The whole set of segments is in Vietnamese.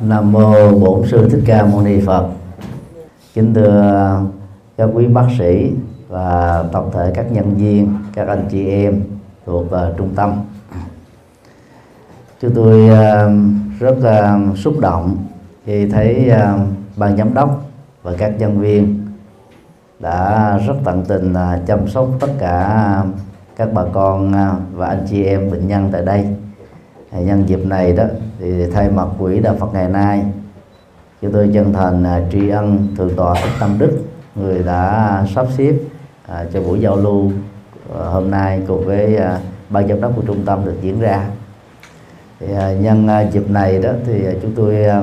Nam mô Bổn sư Thích Ca Mâu Ni Phật. Kính thưa các quý bác sĩ và tập thể các nhân viên, các anh chị em thuộc uh, trung tâm. Chúng tôi uh, rất uh, xúc động khi thấy uh, ban giám đốc và các nhân viên đã rất tận tình uh, chăm sóc tất cả các bà con uh, và anh chị em bệnh nhân tại đây nhân dịp này đó thì thay mặt quỹ đạo Phật ngày nay chúng tôi chân thành à, tri ân thượng tọa thích tâm đức người đã sắp xếp à, cho buổi giao lưu à, hôm nay cùng với à, ban giám đốc của trung tâm được diễn ra. Thì, à, nhân à, dịp này đó thì à, chúng tôi à,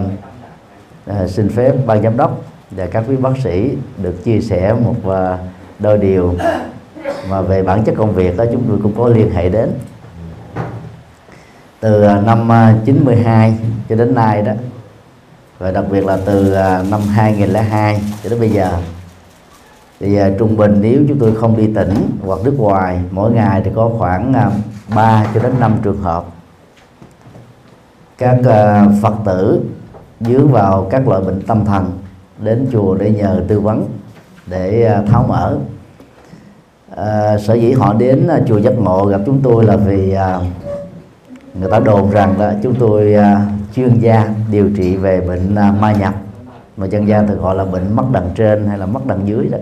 à, xin phép ban giám đốc và các quý bác sĩ được chia sẻ một à, đôi điều mà về bản chất công việc đó chúng tôi cũng có liên hệ đến từ à, năm à, 92 cho đến nay đó. Và đặc biệt là từ à, năm 2002 cho đến bây giờ. Thì trung bình nếu chúng tôi không đi tỉnh hoặc nước ngoài mỗi ngày thì có khoảng 3 cho đến 5 trường hợp. Các Phật tử dướng vào các loại bệnh tâm thần đến chùa để nhờ tư vấn để tháo mở. Uh, sở dĩ họ đến chùa giác ngộ gặp chúng tôi là vì uh, người ta đồn rằng là chúng tôi à, chuyên gia điều trị về bệnh à, ma nhập. Mà dân gian thường gọi là bệnh mắt đằng trên hay là mắt đằng dưới đó.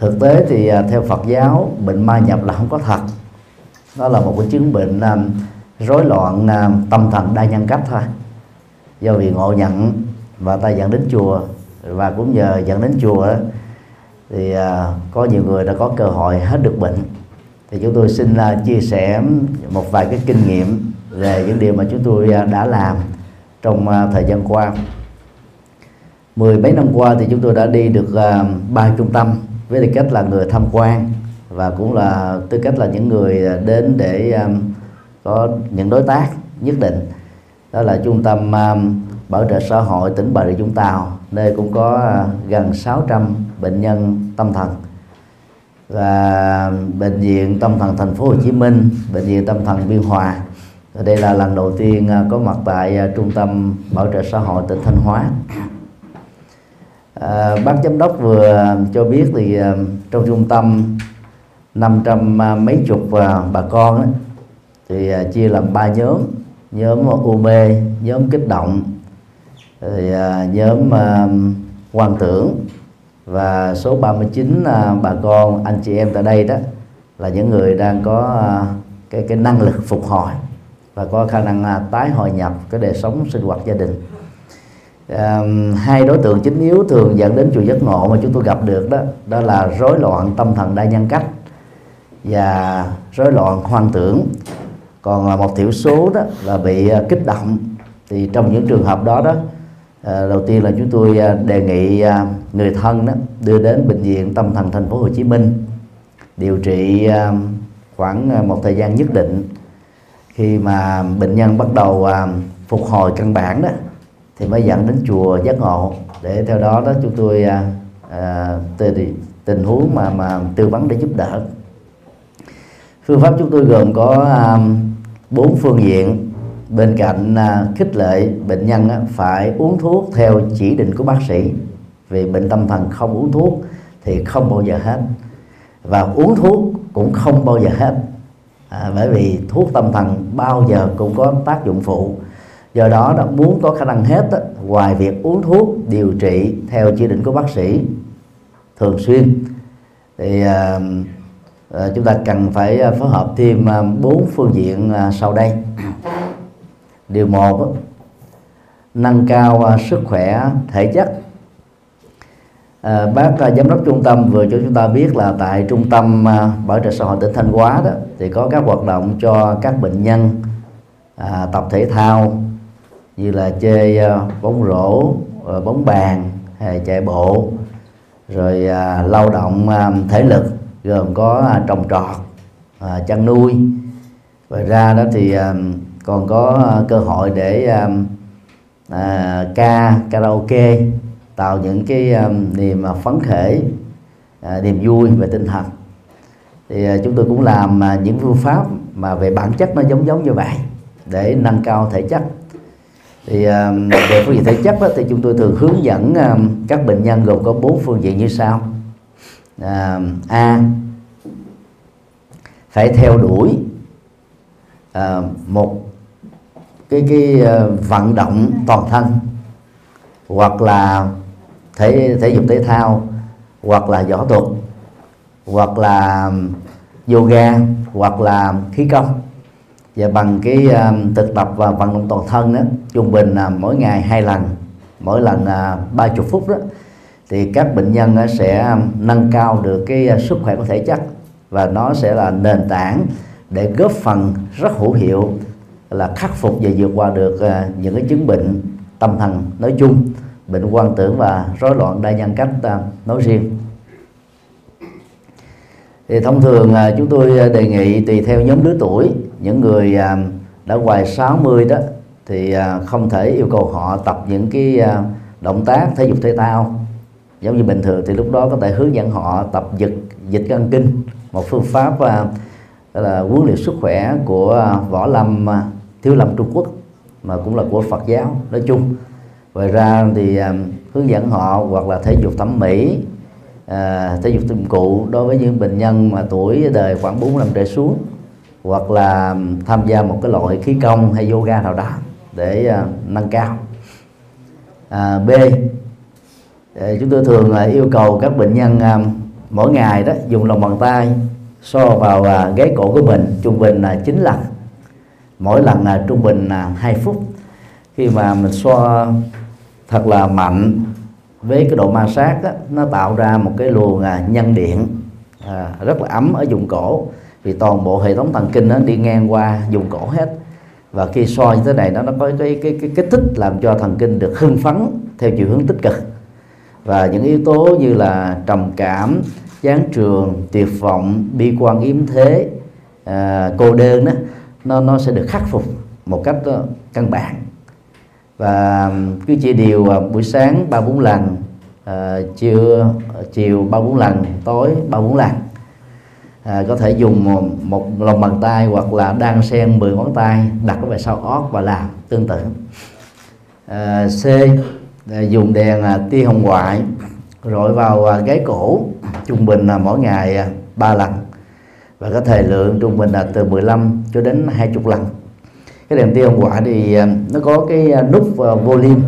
Thực tế thì à, theo Phật giáo bệnh ma nhập là không có thật. Đó là một cái chứng bệnh rối loạn tâm thần đa nhân cách thôi. Do vì ngộ nhận và ta dẫn đến chùa và cũng nhờ dẫn đến chùa đó, thì có nhiều người đã có cơ hội hết được bệnh thì chúng tôi xin à, chia sẻ một vài cái kinh nghiệm về những điều mà chúng tôi à, đã làm trong à, thời gian qua. Mười mấy năm qua thì chúng tôi đã đi được ba trung tâm với tư cách là người tham quan và cũng là tư cách là những người đến để có những đối tác nhất định. Đó là trung tâm bảo trợ xã hội tỉnh bà rịa vũng tàu, nơi cũng có gần 600 bệnh nhân tâm thần và bệnh viện tâm thần thành phố Hồ Chí Minh, bệnh viện tâm thần Biên Hòa. Đây là lần đầu tiên à, có mặt tại à, trung tâm bảo trợ xã hội tỉnh Thanh Hóa. À, bác giám đốc vừa cho biết thì à, trong trung tâm 500 mấy chục bà con ấy, thì chia làm ba nhóm nhóm u mê nhóm kích động thì nhóm quan tưởng và số 39 à, bà con anh chị em tại đây đó là những người đang có à, cái cái năng lực phục hồi và có khả năng à, tái hội nhập cái đời sống sinh hoạt gia đình. À, hai đối tượng chính yếu thường dẫn đến chùa giấc ngộ mà chúng tôi gặp được đó đó là rối loạn tâm thần đa nhân cách và rối loạn hoang tưởng. Còn một thiểu số đó là bị à, kích động. Thì trong những trường hợp đó đó à, đầu tiên là chúng tôi à, đề nghị à, người thân đó đưa đến bệnh viện tâm thần thành phố Hồ Chí Minh điều trị à, khoảng một thời gian nhất định. Khi mà bệnh nhân bắt đầu phục hồi căn bản đó thì mới dẫn đến chùa giác ngộ. Để theo đó đó chúng tôi à, tình, tình huống mà mà tư vấn để giúp đỡ. Phương pháp chúng tôi gồm có bốn phương diện bên cạnh à, khích lệ bệnh nhân á, phải uống thuốc theo chỉ định của bác sĩ. Vì bệnh tâm thần không uống thuốc thì không bao giờ hết. Và uống thuốc cũng không bao giờ hết. À, bởi vì thuốc tâm thần bao giờ cũng có tác dụng phụ. Do đó đã muốn có khả năng hết á, ngoài việc uống thuốc điều trị theo chỉ định của bác sĩ thường xuyên. Thì à, à, chúng ta cần phải à, phối hợp thêm à, bốn phương diện à, sau đây điều một nâng cao à, sức khỏe thể chất. À, bác à, giám đốc trung tâm vừa cho chúng ta biết là tại trung tâm à, bảo trợ xã hội tỉnh thanh hóa đó thì có các hoạt động cho các bệnh nhân à, tập thể thao như là chơi bóng rổ bóng bàn hay chạy bộ rồi à, lao động à, thể lực gồm có à, trồng trọt à, chăn nuôi. Ngoài ra đó thì à, còn có à, cơ hội để um, à, ca karaoke tạo những cái um, niềm phấn khởi uh, niềm vui về tinh thần. Thì uh, chúng tôi cũng làm uh, những phương pháp mà về bản chất nó giống giống như vậy để nâng cao thể chất. Thì về phương diện thể chất đó, thì chúng tôi thường hướng dẫn các bệnh nhân gồm có bốn phương diện như sau. Uh, a phải theo đuổi. À, một cái cái ờ, vận động toàn thân hoặc là thể thể dục thể thao hoặc là võ thuật hoặc là yoga hoặc là khí công. Và bằng cái uh, thực tập và vận động toàn thân đó trung bình là mỗi ngày hai lần mỗi lần ba uh, chục phút đó thì các bệnh nhân uh, sẽ nâng cao được cái uh, sức khỏe của thể chất và nó sẽ là nền tảng để góp phần rất hữu hiệu là khắc phục và vượt qua được uh, những cái chứng bệnh tâm thần nói chung bệnh quan tưởng và rối loạn đa nhân cách uh, nói riêng. Thì thông thường à, chúng tôi đề nghị tùy theo nhóm lứa tuổi những người đã ngoài 60 đó thì không thể yêu cầu họ tập những cái động tác thể dục thể thao. Giống như bình thường thì lúc đó có thể hướng dẫn họ tập dịch dịch căn kinh một phương pháp là huấn luyện sức khỏe của võ lâm thiếu lâm Trung Quốc mà cũng là của Phật giáo nói chung. Ngoài ra thì à, hướng dẫn họ hoặc là thể dục thẩm mỹ à, thể dục dụng cụ đối với những bệnh nhân mà tuổi đời khoảng 4 năm trở xuống hoặc là tham gia một cái loại khí công hay yoga nào đó để à, nâng cao. À, b à, chúng tôi thường là yêu cầu các bệnh nhân à, mỗi ngày đó dùng lòng bàn tay so vào à, gáy cổ của mình trung bình là chín lần mỗi lần là trung bình là 2 phút khi mà mình xoa thật là mạnh với cái độ ma sát đó, nó tạo ra một cái luồng à, nhân điện à, rất là ấm ở vùng cổ. Vì toàn bộ hệ thống thần kinh nó đi ngang qua vùng cổ hết. Và khi soi như thế này nó nó có cái cái cái kích thích làm cho thần kinh được hưng phấn theo chiều hướng tích cực. Và những yếu tố như là trầm cảm chán trường tuyệt vọng bi quan yếm thế à, cô đơn đó nó nó sẽ được khắc phục một cách uh, căn bản. Và cứ chia đều ờ, buổi sáng ba bốn lần à, trưa chiều ba bốn lần tối ba bốn lần. À, có thể dùng một, một lòng bàn tay hoặc là đan sen 10 ngón tay đặt về sau ót và làm tương tự. À, C à, dùng đèn à, tia hồng ngoại rọi vào à, gáy cổ trung bình là mỗi ngày à, 3 lần và cái thời lượng trung bình là từ 15 cho đến 20 lần. Cái đèn tia hồng quả thì à, nó có cái à, nút volume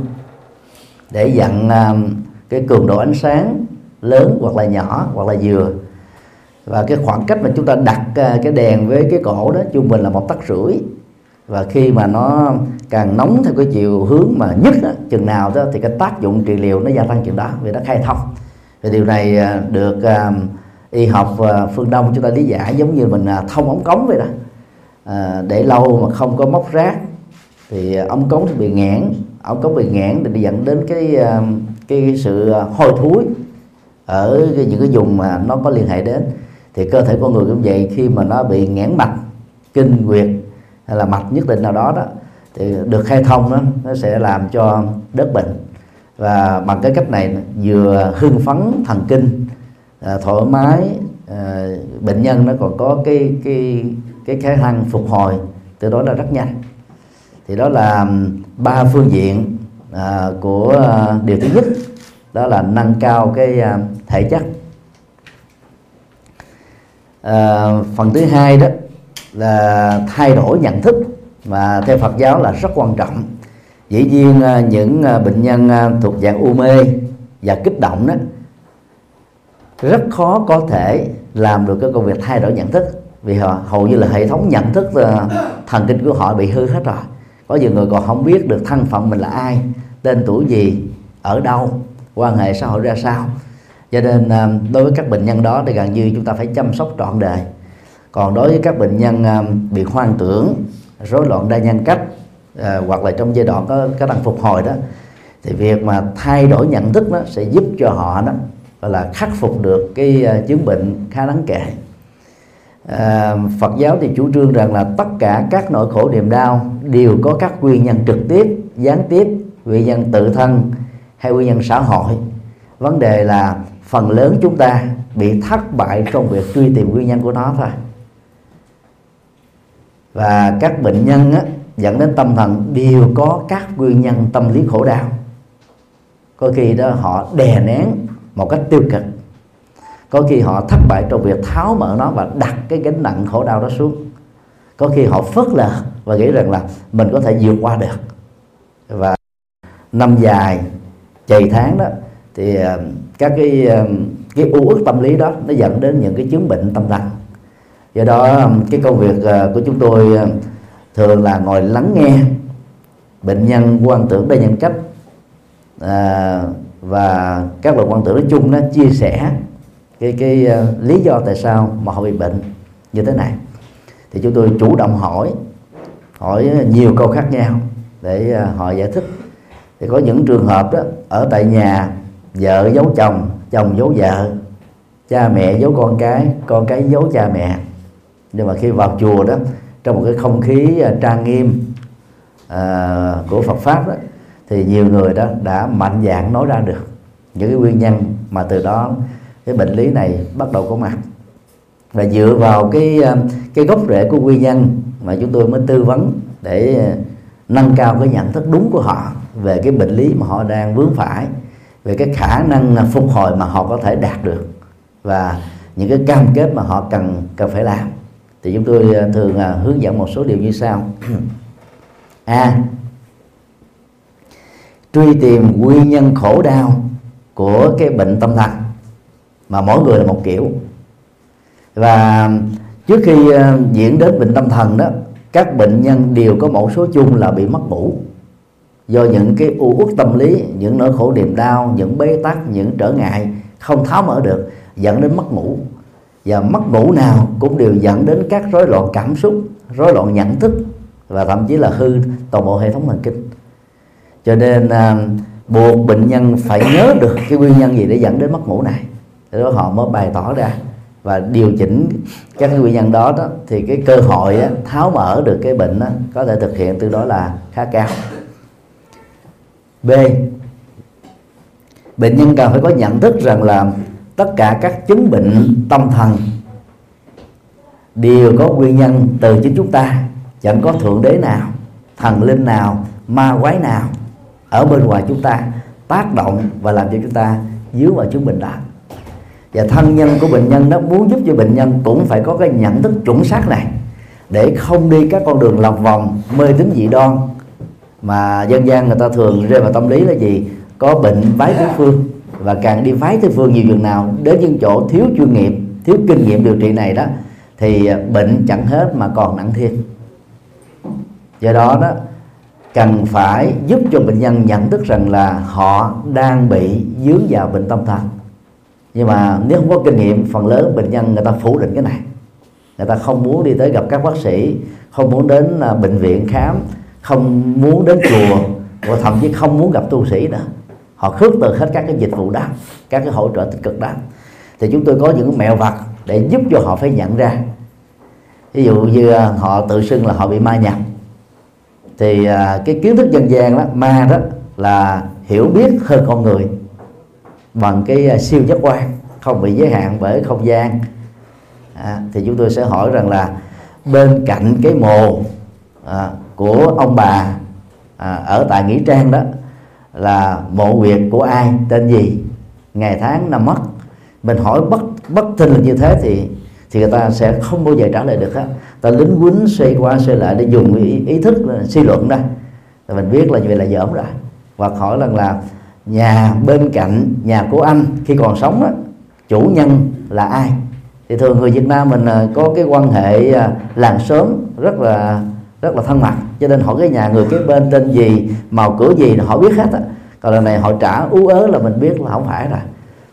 để dặn à, cái cường độ ánh sáng lớn hoặc là nhỏ hoặc là vừa. Và cái khoảng cách mà chúng ta đặt cái đèn với cái cổ đó trung bình là một tấc rưỡi. Và khi mà nó càng nóng theo cái chiều hướng mà nhất đó, chừng nào đó thì cái tác dụng trị liệu nó gia tăng chừng đó vì nó khai thông. Và điều này được y học à, phương đông chúng ta lý giải giống như mình à, thông ống cống vậy đó. À, để lâu mà không có móc rác thì ống cống thì bị nghẽn ống cống bị nghẽn thì dẫn đến cái à, cái sự hôi thối ở những cái vùng mà nó có liên hệ đến. Thì cơ thể con người cũng vậy khi mà nó bị nghẽn mạch kinh nguyệt hay là mạch nhất định nào đó đó thì được khai thông đó nó sẽ làm cho đất bệnh. Và bằng cái cách này vừa hưng phấn thần kinh à, thoải mái à, bệnh nhân nó còn có cái cái cái khả năng phục hồi từ đó là rất nhanh. Thì đó là um, ba phương diện à, của à, điều thứ nhất đó là nâng cao cái à, thể chất. À, phần thứ hai đó là thay đổi nhận thức mà theo Phật giáo là rất quan trọng. Dĩ nhiên à, những à, bệnh nhân à, thuộc dạng u mê và kích động đó rất khó có thể làm được cái công việc thay đổi nhận thức. Vì họ, hầu như là hệ thống nhận thức ờ, thần kinh của họ bị hư hết rồi. Có nhiều người còn không biết được thân phận mình là ai, tên tuổi gì, ở đâu quan hệ xã hội ra sao. Cho nên ờ, đối với các bệnh nhân đó thì gần như chúng ta phải chăm sóc trọn đời. Còn đối với các bệnh nhân ờ, bị hoang tưởng, rối loạn đa nhân cách hoặc là trong giai đoạn có có đang phục hồi đó, thì việc mà thay đổi nhận thức nó sẽ giúp cho họ đó gọi là khắc phục được cái à, chứng bệnh khá đáng kể. À, Phật giáo thì chủ trương rằng là tất cả các nỗi khổ niềm đau đều có các nguyên nhân trực tiếp gián tiếp nguyên nhân tự thân hay nguyên nhân xã hội. Vấn đề là phần lớn chúng ta bị thất bại trong việc truy tìm nguyên nhân của nó thôi. Và các bệnh nhân á, dẫn đến tâm thần đều có các nguyên nhân tâm lý khổ đau. Có khi đó họ đè nén một cách tiêu cực. Có khi họ thất bại trong việc tháo mở nó và đặt cái gánh nặng khổ đau đó xuống. Có khi họ phớt lờ và nghĩ rằng là mình có thể vượt qua được. Và năm dài chày tháng đó thì ờ, các cái ờ, cái u uất tâm lý đó nó dẫn đến những cái chứng bệnh tâm thần. Do đó ờ, cái công việc của chúng tôi thường là ngồi lắng nghe bệnh nhân quan tưởng đa nhân cách à, và các loại quan tử nói chung nó chia sẻ cái cái uh, lý do tại sao mà họ bị bệnh như thế này. Thì chúng tôi chủ động hỏi hỏi nhiều câu khác nhau để uh, họ giải thích. Thì có những trường hợp đó ở tại nhà vợ giấu chồng chồng giấu vợ cha mẹ giấu con cái con cái giấu cha mẹ. Nhưng mà khi vào chùa đó trong một cái không khí uh, trang nghiêm uh, của Phật pháp đó thì nhiều người đó đã mạnh dạng nói ra được những cái nguyên nhân mà từ đó cái bệnh lý này bắt đầu có mặt. Và dựa vào cái ờ, cái gốc rễ của nguyên nhân mà chúng tôi mới tư vấn để ờ, nâng cao cái nhận thức đúng của họ về cái bệnh lý mà họ đang vướng phải, về cái khả năng phục hồi mà họ có thể đạt được và những cái cam kết mà họ cần cần phải làm. Thì chúng tôi ờ, thường hướng dẫn một số điều như sau. A truy tìm nguyên nhân khổ đau của cái bệnh tâm thần. Mà mỗi người là một kiểu. Và trước khi ờ, diễn đến bệnh tâm thần đó, các bệnh nhân đều có một số chung là bị mất ngủ. Do những cái u uất tâm lý, những nỗi khổ niềm đau, những bế tắc, những trở ngại không tháo mở được, dẫn đến mất ngủ. Và mất ngủ nào cũng đều dẫn đến các rối loạn cảm xúc, rối loạn nhận thức và thậm chí là hư toàn bộ hệ thống thần kinh cho nên à, buộc bệnh nhân phải nhớ được cái nguyên nhân gì để dẫn đến mất ngủ này. Để đó họ mới bày tỏ ra. Và điều chỉnh các cái nguyên nhân đó, đó thì cái cơ hội á, tháo mở được cái bệnh đó, có thể thực hiện từ đó là khá cao. B. Bệnh nhân cần phải có nhận thức rằng là tất cả các chứng bệnh tâm thần đều có nguyên nhân từ chính chúng ta chẳng có thượng đế nào thần linh nào ma quái nào ở bên ngoài chúng ta tác động và làm cho chúng ta dướng vào chứng bệnh đó và thân nhân của bệnh nhân đó muốn giúp cho bệnh nhân cũng phải có cái nhận thức chuẩn xác này để không đi các con đường lòng vòng, mê tín dị đoan mà dân gian người ta thường rơi vào tâm lý là gì? Có bệnh vái tứ phương và càng đi vái tứ phương nhiều chừng nào đến những chỗ thiếu chuyên nghiệp, thiếu kinh nghiệm điều trị này đó thì bệnh chẳng hết mà còn nặng thêm. Do đó đó cần phải giúp cho bệnh nhân nhận thức rằng là họ đang bị dướng vào bệnh tâm thần. Nhưng mà nếu không có kinh nghiệm, phần lớn bệnh nhân người ta phủ định cái này. Người ta không muốn đi tới gặp các bác sĩ, không muốn đến à, bệnh viện khám, không muốn đến chùa, và thậm chí không muốn gặp tu sĩ nữa. Họ khước từ hết các cái dịch vụ đó, các cái hỗ trợ tích cực đó. Thì chúng tôi có những mẹo vặt để giúp cho họ phải nhận ra. Ví dụ như à, họ tự xưng là họ bị ma nhập thì à, cái kiến thức dân gian đó ma đó là hiểu biết hơn con người bằng cái à, siêu giác quan không bị giới hạn bởi không gian. À, thì chúng tôi sẽ hỏi rằng là bên cạnh cái mồ à, của ông bà à, ở tại nghĩa trang đó là mộ huyệt của ai tên gì ngày tháng năm mất mình hỏi bất bất thình là như thế thì thì người ta sẽ không bao giờ trả lời được hết ta lính quýnh xoay qua xoay lại để dùng ý, ý thức suy luận đó là mình biết là như vậy là dởm rồi. Hoặc hỏi rằng là nhà bên cạnh nhà của anh khi còn sống đó chủ nhân là ai? Thì thường người Việt Nam mình à, có cái quan hệ à, làng sớm rất là rất là thân mật. Cho nên hỏi cái nhà người kế bên tên gì màu cửa gì họ biết hết á. Còn lần này họ trả ú ớ là mình biết là không phải rồi.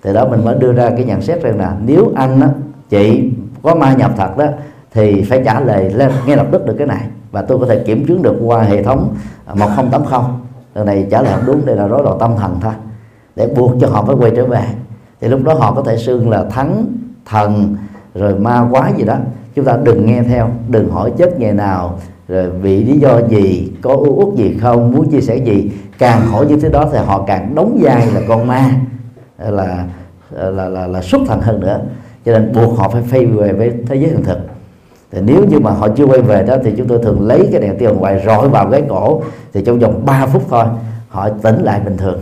Từ đó mình mới đưa ra cái nhận xét rằng là nếu anh á, chị có ma nhập thật đó thì phải trả lời lên ngay lập tức được cái này. Và tôi có thể kiểm chứng được qua hệ thống à, 1080 lần này trả lời không đúng đây là rối loạn tâm thần thôi. Để buộc cho họ phải quay trở về. Thì lúc đó họ có thể xưng là thắng thần rồi ma quái gì đó. Chúng ta đừng nghe theo đừng hỏi chết nghề nào rồi vì lý do gì có ưu út gì không muốn chia sẻ gì. Càng hỏi như thế đó thì họ càng đóng vai là con ma là là là, là, là xuất thần hơn nữa. Cho nên buộc họ phải phay về với thế giới hiện thực thì nếu như mà họ chưa quay về đó thì chúng tôi thường lấy cái đèn tiêu ngoài rọi vào cái cổ. Thì trong vòng 3 phút thôi họ tỉnh lại bình thường.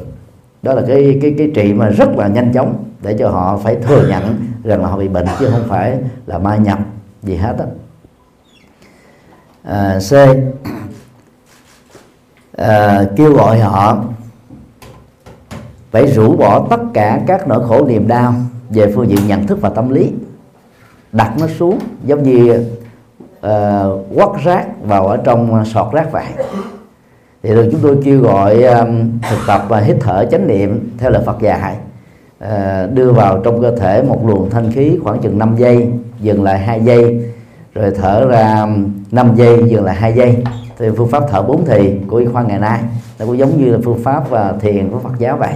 Đó là cái cái cái trị mà rất là nhanh chóng để cho họ phải thừa nhận rằng là họ bị bệnh chứ không phải là ma nhập gì hết á. À, c. À, kêu gọi họ phải rũ bỏ tất cả các nỗi khổ niềm đau về phương diện nhận thức và tâm lý. Đặt nó xuống giống như uh, quất rác vào ở trong ờ, sọt rác vậy thì được chúng tôi kêu gọi um, thực tập và hít thở chánh niệm theo lời Phật dạy. Uh, đưa vào trong cơ thể một luồng thanh khí khoảng chừng 5 giây dừng lại hai giây rồi thở ra 5 giây dừng lại hai giây. Thì phương pháp thở bốn thì của y khoa ngày nay nó cũng giống như là phương pháp và thiền của Phật giáo vậy.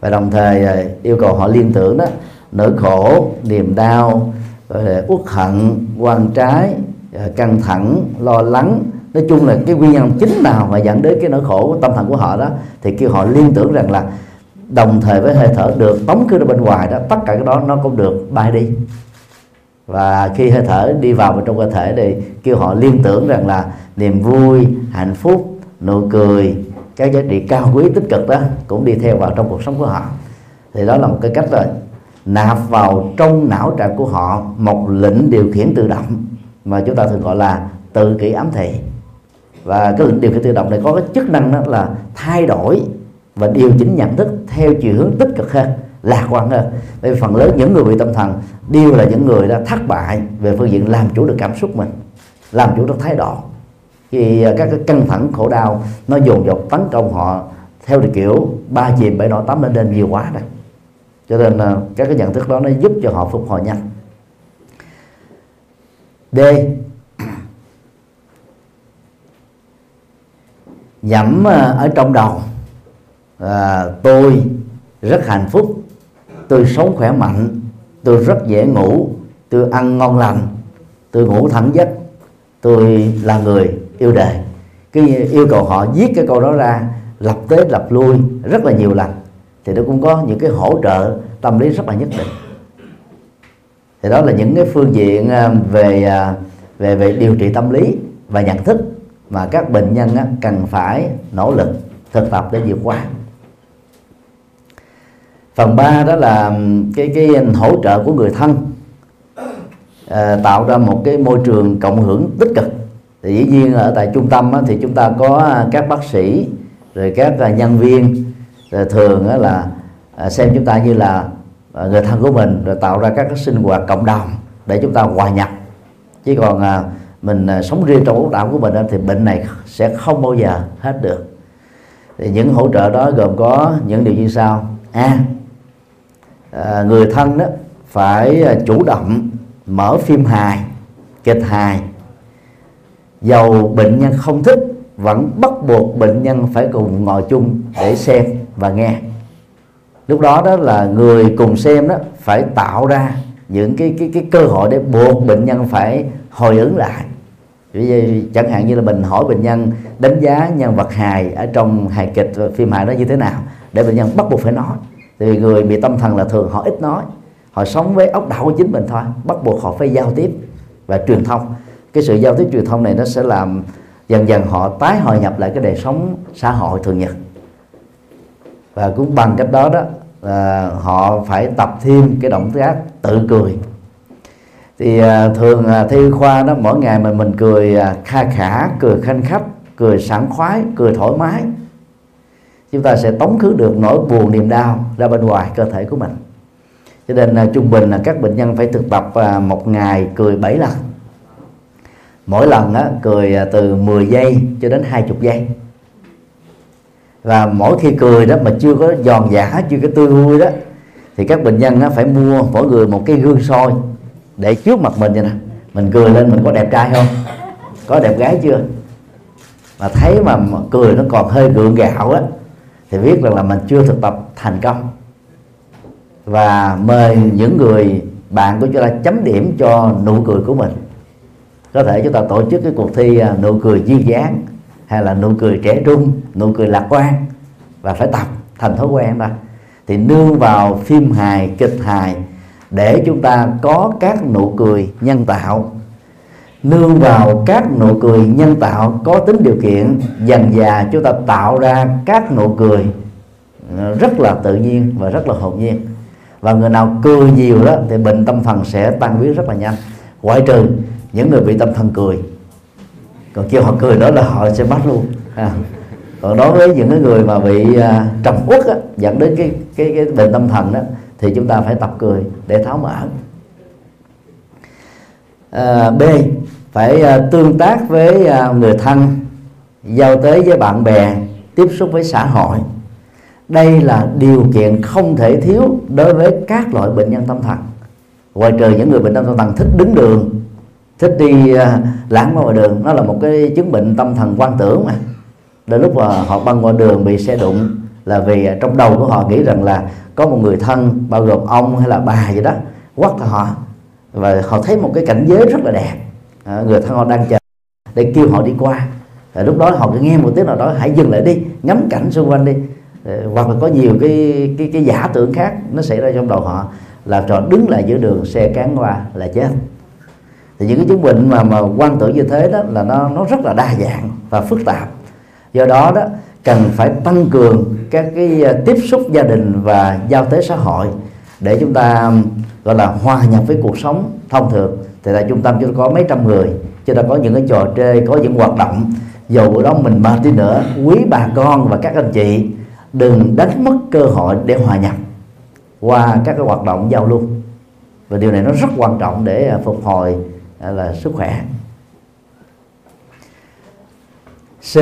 Và đồng thời yêu cầu họ liên tưởng đó nỗi khổ niềm đau rồi uất hận quan trái Ờ, căng thẳng, lo lắng. Nói chung là cái nguyên nhân chính nào mà dẫn đến cái nỗi khổ của tâm thần của họ đó, thì kêu họ liên tưởng rằng là đồng thời với hơi thở được, tống cứ ra bên ngoài đó, tất cả cái đó nó cũng được bay đi. Và khi hơi thở đi vào vào trong cơ thể thì kêu họ liên tưởng rằng là niềm vui, hạnh phúc, nụ cười các giá trị cao quý tích cực đó cũng đi theo vào trong cuộc sống của họ. Thì đó là một cái cách rồi nạp vào trong não trạng của họ một lệnh điều khiển tự động mà chúng ta thường gọi là tự kỷ ám thị. Và cái điều khiển tự động này có cái chức năng đó là thay đổi và điều chỉnh nhận thức theo chiều hướng tích cực hơn, lạc quan hơn. Bởi vì phần lớn những người bị tâm thần đều là những người đã thất bại về phương diện làm chủ được cảm xúc mình, làm chủ được thái độ. Thì à, các cái căng thẳng, khổ đau nó dồn dập tấn công họ theo cái kiểu ba chìm bảy nổi tắm lên lên nhiều quá rồi. Cho nên à, các cái nhận thức đó nó giúp cho họ phục hồi nhanh. D. Nhẩm ờ, ở trong đầu. À, tôi rất hạnh phúc. Tôi sống khỏe mạnh. Tôi rất dễ ngủ. Tôi ăn ngon lành. Tôi ngủ thẳng giấc. Tôi là người yêu đời. Cái yêu cầu họ viết cái câu đó ra lập tới lập lui rất là nhiều lần. Thì nó cũng có những cái hỗ trợ tâm lý rất là nhất định thì đó là những cái phương diện ờ, về ờ, về về điều trị tâm lý và nhận thức mà các bệnh nhân cần phải nỗ lực thực tập để vượt qua. Phần ba đó là cái cái hỗ trợ của người thân à, tạo ra một cái môi trường cộng hưởng tích cực. Thì dĩ nhiên ở tại trung tâm á, thì chúng ta có các bác sĩ rồi các nhân viên rồi thường á, là xem chúng ta như là À, người thân của mình rồi tạo ra các cái sinh hoạt cộng đồng để chúng ta hòa nhập. Chứ còn à, mình à, sống riêng trong ốc đảo của mình thì bệnh này sẽ không bao giờ hết được. Thì những hỗ trợ đó gồm có những điều như sau. A à, người thân đó phải à, chủ động mở phim hài kịch hài. Dầu bệnh nhân không thích vẫn bắt buộc bệnh nhân phải cùng ngồi chung để xem và nghe lúc đó đó là người cùng xem đó phải tạo ra những cái cái cái cơ hội để buộc bệnh nhân phải hồi ứng lại. Vì chẳng hạn như là mình hỏi bệnh nhân đánh giá nhân vật hài ở trong hài kịch và phim hài đó như thế nào, để bệnh nhân bắt buộc phải nói. Thì người bị tâm thần là thường họ ít nói, họ sống với ốc đảo của chính mình thôi, bắt buộc họ phải giao tiếp và truyền thông. Cái sự giao tiếp truyền thông này nó sẽ làm dần dần họ tái hội nhập lại cái đời sống xã hội thường nhật và cũng bằng cách đó đó là họ phải tập thêm cái động tác tự cười. Thì à, thường à, thi khoa đó mỗi ngày mình mình cười à, kha khả cười khanh khách cười sảng khoái cười thoải mái chúng ta sẽ tống khứ được nỗi buồn niềm đau ra bên ngoài cơ thể của mình. Cho nên là trung bình là các bệnh nhân phải thực tập à, một ngày cười 7 lần. Mỗi lần á, cười à, từ 10 giây cho đến 20 giây và mỗi khi cười đó mà chưa có giòn giả chưa có tươi vui đó, thì các bệnh nhân nó phải mua mỗi người một cái gương soi để trước mặt mình vậy nè. Mình cười lên mình có đẹp trai không? Có đẹp gái chưa? Mà thấy mà cười nó còn hơi gượng gạo á, thì biết rằng là mình chưa thực tập thành công. Và mời những người bạn của chúng ta chấm điểm cho nụ cười của mình. Có thể chúng ta tổ chức cái cuộc thi à, nụ cười duyên dáng hay là nụ cười trẻ trung, nụ cười lạc quan và phải tập thành thói quen đó thì nương vào phim hài, kịch hài để chúng ta có các nụ cười nhân tạo. Nương vào các nụ cười nhân tạo có tính điều kiện dần dà chúng ta tạo ra các nụ cười rất là tự nhiên và rất là hồn nhiên. Và người nào cười nhiều đó thì bệnh tâm thần sẽ tan biến rất là nhanh. Ngoại trừ những người bị tâm thần cười còn kêu họ cười đó là họ sẽ bắt luôn. À. còn đối với những cái người mà bị à, trầm uất á, dẫn đến cái cái cái bệnh tâm thần đó thì chúng ta phải tập cười để tháo mở à, b phải à, tương tác với à, người thân giao tế với bạn bè tiếp xúc với xã hội. Đây là điều kiện không thể thiếu đối với các loại bệnh nhân tâm thần. Ngoài trừ những người bệnh tâm thần thích đứng đường thích đi uh, lãng qua ngoài đường nó là một cái chứng bệnh tâm thần quan tưởng mà. Đến lúc mà họ băng qua đường bị xe đụng là vì trong đầu của họ nghĩ rằng là có một người thân bao gồm ông hay là bà gì đó quắt họ. Và họ thấy một cái cảnh giới rất là đẹp. À, người thân họ đang chờ để kêu họ đi qua. À, lúc đó họ cứ nghe một tiếng nào đó hãy dừng lại đi ngắm cảnh xung quanh đi. À, hoặc là có nhiều cái cái cái giả tưởng khác nó xảy ra trong đầu họ làm cho đứng lại giữa đường xe cán qua là chết thì những cái chứng bệnh mà mà quan tưởng như thế đó là nó nó rất là đa dạng và phức tạp. Do đó đó, cần phải tăng cường các cái à, tiếp xúc gia đình và giao tế xã hội để chúng ta, gọi là, hòa nhập với cuộc sống thông thường. Thì tại trung tâm chúng ta có mấy trăm người, chúng ta có những cái trò chơi, có những hoạt động. Dù bữa đó mình mệt đi nữa, quý bà con và các anh chị, đừng đánh mất cơ hội để hòa nhập qua các cái hoạt động giao lưu. Và điều này nó rất quan trọng để à, phục hồi là sức khỏe. C.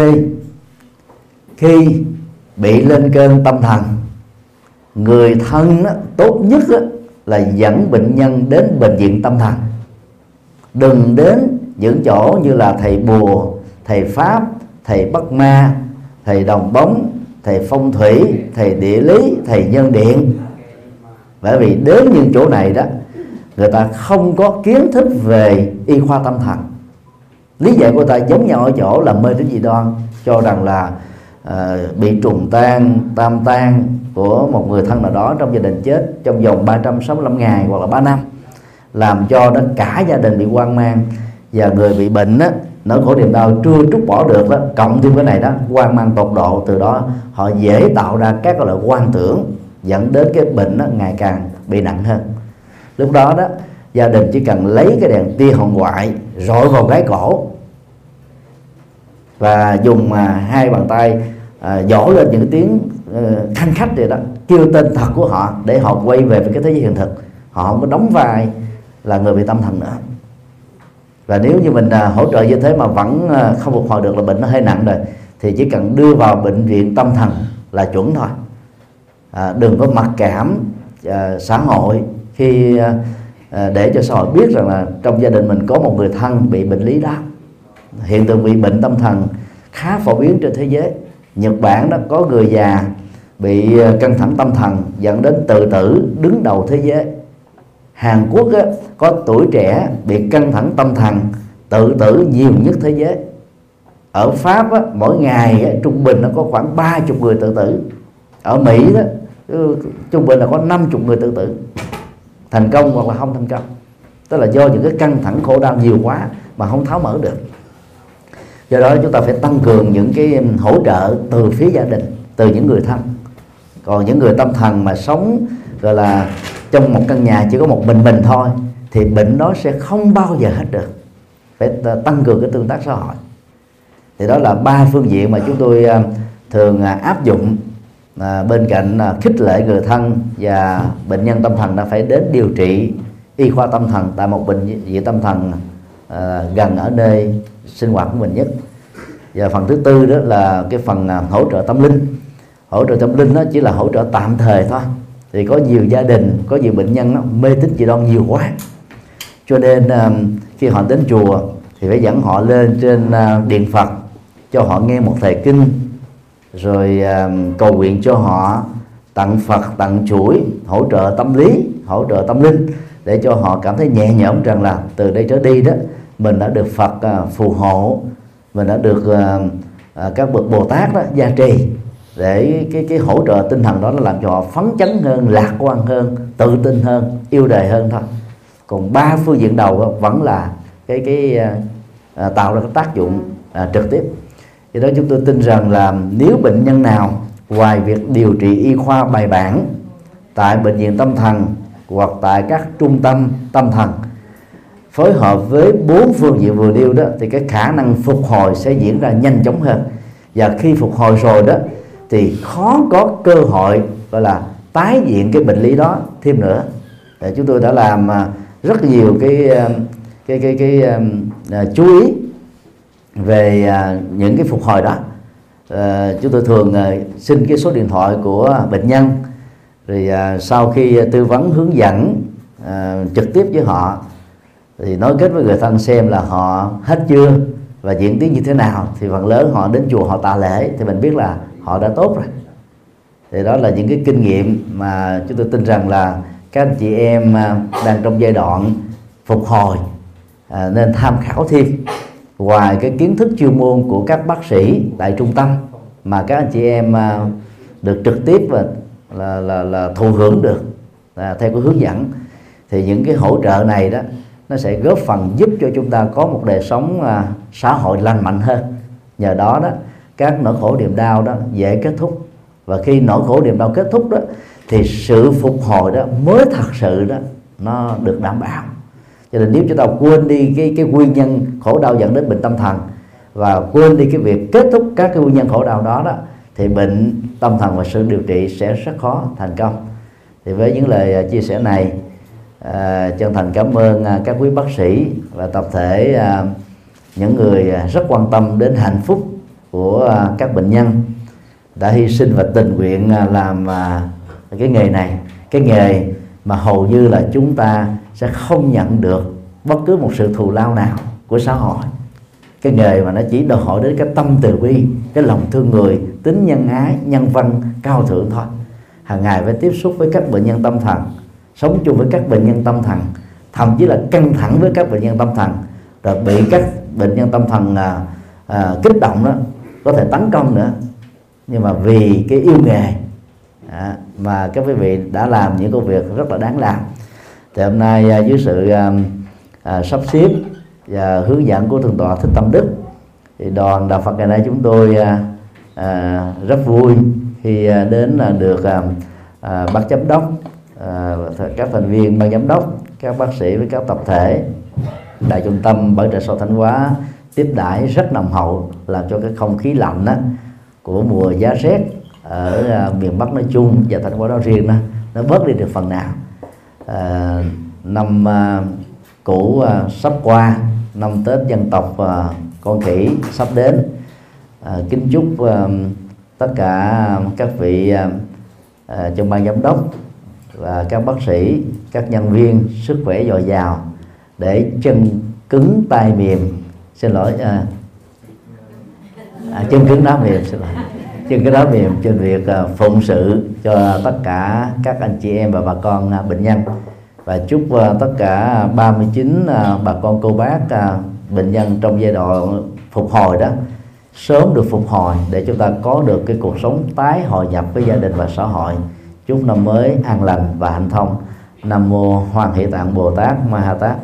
Khi bị lên cơn tâm thần người thân đó, tốt nhất đó, là dẫn bệnh nhân đến bệnh viện tâm thần. Đừng đến những chỗ như là thầy bùa thầy pháp thầy bắt ma thầy đồng bóng thầy phong thủy thầy địa lý thầy nhân điện. Bởi vì đến những chỗ này đó người ta không có kiến thức về y khoa tâm thần. Lý giải của ta giống nhau ở chỗ là mê tín dị đoan cho rằng là uh, bị trùng tan tam tan của một người thân nào đó trong gia đình chết trong vòng 365 ngày hoặc là 3 năm làm cho đó cả gia đình bị hoang mang và người bị bệnh á, nỗi khổ niềm đau chưa trút bỏ được đó cộng thêm cái này đó hoang mang tột độ từ đó họ dễ tạo ra các loại quan tưởng dẫn đến cái bệnh đó ngày càng bị nặng hơn lúc đó đó gia đình chỉ cần lấy cái đèn tia hồng ngoại rọi vào cái cổ. Và dùng mà hai bàn tay à, dỗ lên những tiếng uh, khanh khách gì đó kêu tên thật của họ để họ quay về với cái thế giới hiện thực. Họ không có đóng vai là người bị tâm thần nữa. Và nếu như mình à, hỗ trợ như thế mà vẫn à, không phục hồi được là bệnh nó hơi nặng rồi thì chỉ cần đưa vào bệnh viện tâm thần là chuẩn thôi. À, đừng có mặc cảm à, xã hội khi à, à, để cho xã hội biết rằng là trong gia đình mình có một người thân bị bệnh lý đó. Hiện tượng bị bệnh tâm thần khá phổ biến trên thế giới. Nhật Bản đó có người già bị à, căng thẳng tâm thần dẫn đến tự tử đứng đầu thế giới. Hàn Quốc á, có tuổi trẻ bị căng thẳng tâm thần tự tử nhiều nhất thế giới. Ở Pháp á, mỗi ngày á, trung bình nó có khoảng ba chục người tự tử. Ở Mỹ đó ừ, trung bình là có 50 người tự tử thành công hoặc là không thành công. Tức là do những cái căng thẳng khổ đau nhiều quá mà không tháo mở được. Do đó chúng ta phải tăng cường những cái hỗ trợ từ phía gia đình, từ những người thân. Còn những người tâm thần mà sống, gọi là, trong một căn nhà chỉ có một mình mình thôi, thì bệnh đó sẽ không bao giờ hết được. Phải tăng cường cái tương tác xã hội. Thì đó là ba phương diện mà chúng tôi à, thường à, áp dụng à, bên cạnh à, khích lệ người thân và bệnh nhân tâm thần đã phải đến điều trị y khoa tâm thần tại một bệnh viện tâm thần à, gần ở nơi sinh hoạt của mình nhất. Và phần thứ tư đó là cái phần à, hỗ trợ tâm linh. Hỗ trợ tâm linh đó chỉ là hỗ trợ tạm thời thôi. Thì có nhiều gia đình có nhiều bệnh nhân đó, mê tín dị đoan nhiều quá. Cho nên à, khi họ đến chùa thì phải dẫn họ lên trên à, điện phật cho họ nghe một thầy kinh rồi cầu nguyện cho họ tặng Phật tặng chuỗi hỗ trợ tâm lý hỗ trợ tâm linh để cho họ cảm thấy nhẹ nhõm rằng là từ đây trở đi đó mình đã được Phật uh, phù hộ mình đã được uh, uh, các bậc Bồ Tát đó gia trì để cái cái hỗ trợ tinh thần đó nó làm cho họ phấn chấn hơn lạc quan hơn tự tin hơn yêu đời hơn thôi. Còn ba phương diện đầu vẫn là cái cái à, tạo ra cái tác dụng à, trực tiếp do đó chúng tôi tin rằng là nếu bệnh nhân nào ngoài việc điều trị y khoa bài bản tại bệnh viện tâm thần hoặc tại các trung tâm tâm thần phối hợp với bốn phương diện vừa nêu đó thì cái khả năng phục hồi sẽ diễn ra nhanh chóng hơn. Và khi phục hồi rồi đó thì khó có cơ hội gọi là tái diện cái bệnh lý đó thêm nữa. Để chúng tôi đã làm à, rất nhiều cái à, cái cái cái, cái uh, chú ý về à, những cái phục hồi đó à, chúng tôi thường à, xin cái số điện thoại của bệnh nhân. Rồi sau khi tư vấn hướng dẫn trực tiếp với họ thì nói kết với người thân xem là họ hết chưa và diễn tiến như thế nào. Thì phần lớn họ đến chùa họ tạ lễ thì mình biết là họ đã tốt rồi. Thì đó là những cái kinh nghiệm mà chúng tôi tin rằng là các anh chị em đang trong giai đoạn phục hồi à, nên tham khảo thêm ngoài cái kiến thức chuyên môn của các bác sĩ tại trung tâm mà các anh chị em à, được trực tiếp và là là là thụ hưởng được à, theo cái hướng dẫn thì những cái hỗ trợ này đó nó sẽ góp phần giúp cho chúng ta có một đời sống à, xã hội lành mạnh hơn. Nhờ đó đó các nỗi khổ niềm đau đó dễ kết thúc. Và khi nỗi khổ niềm đau kết thúc đó thì sự phục hồi đó mới thật sự đó nó được đảm bảo cho nên nếu chúng ta quên đi cái cái nguyên nhân khổ đau dẫn đến bệnh tâm thần và quên đi cái việc kết thúc các cái nguyên nhân khổ đau đó đó thì bệnh tâm thần và sự điều trị sẽ rất khó thành công. Thì với những lời à, chia sẻ này à, chân thành cảm ơn à, các quý bác sĩ và tập thể à, những người à, rất quan tâm đến hạnh phúc của à, các bệnh nhân đã hy sinh và tình nguyện làm à, cái nghề này. Cái nghề mà hầu như là chúng ta sẽ không nhận được bất cứ một sự thù lao nào của xã hội. Cái nghề mà nó chỉ đòi hỏi đến cái tâm từ bi cái lòng thương người tính nhân ái nhân văn cao thượng thôi. Hàng ngày phải tiếp xúc với các bệnh nhân tâm thần sống chung với các bệnh nhân tâm thần thậm chí là căng thẳng với các bệnh nhân tâm thần. Rồi bị các bệnh nhân tâm thần à, à, kích động đó có thể tấn công nữa. Nhưng mà vì cái yêu nghề à, mà các quý vị đã làm những công việc rất là đáng làm thì hôm nay à, dưới sự à, à, sắp xếp và hướng dẫn của thượng tọa thích tâm đức thì đoàn đạo phật ngày nay chúng tôi à, à, rất vui khi à, đến là được à, à, bác giám đốc à, các thành viên ban giám đốc các bác sĩ với các tập thể đại trung tâm bảo trợ sau thanh hóa tiếp đãi rất nồng hậu làm cho cái không khí lạnh đó, của mùa giá rét ở à, miền Bắc nói chung và Thanh Hóa nói riêng đó nó bớt đi được phần nào à, năm à, cũ à, sắp qua năm Tết dân tộc à, con khỉ sắp đến. À, kính chúc à, tất cả các vị à, à, trong ban giám đốc và các bác sĩ các nhân viên sức khỏe dồi dào để chân cứng tay mềm. Xin lỗi à, à, chân cứng đá mềm xin lỗi trên cái đó mềm trên việc à, phụng sự cho tất cả các anh chị em và bà con à, bệnh nhân. Và chúc à, tất cả 39 bà con cô bác bệnh nhân trong giai đoạn phục hồi đó, sớm được phục hồi để chúng ta có được cái cuộc sống tái hội nhập với gia đình và xã hội. Chúc năm mới an lành và hạnh thông. Nam mô hoàng hỷ tạng bồ tát ma ha tát.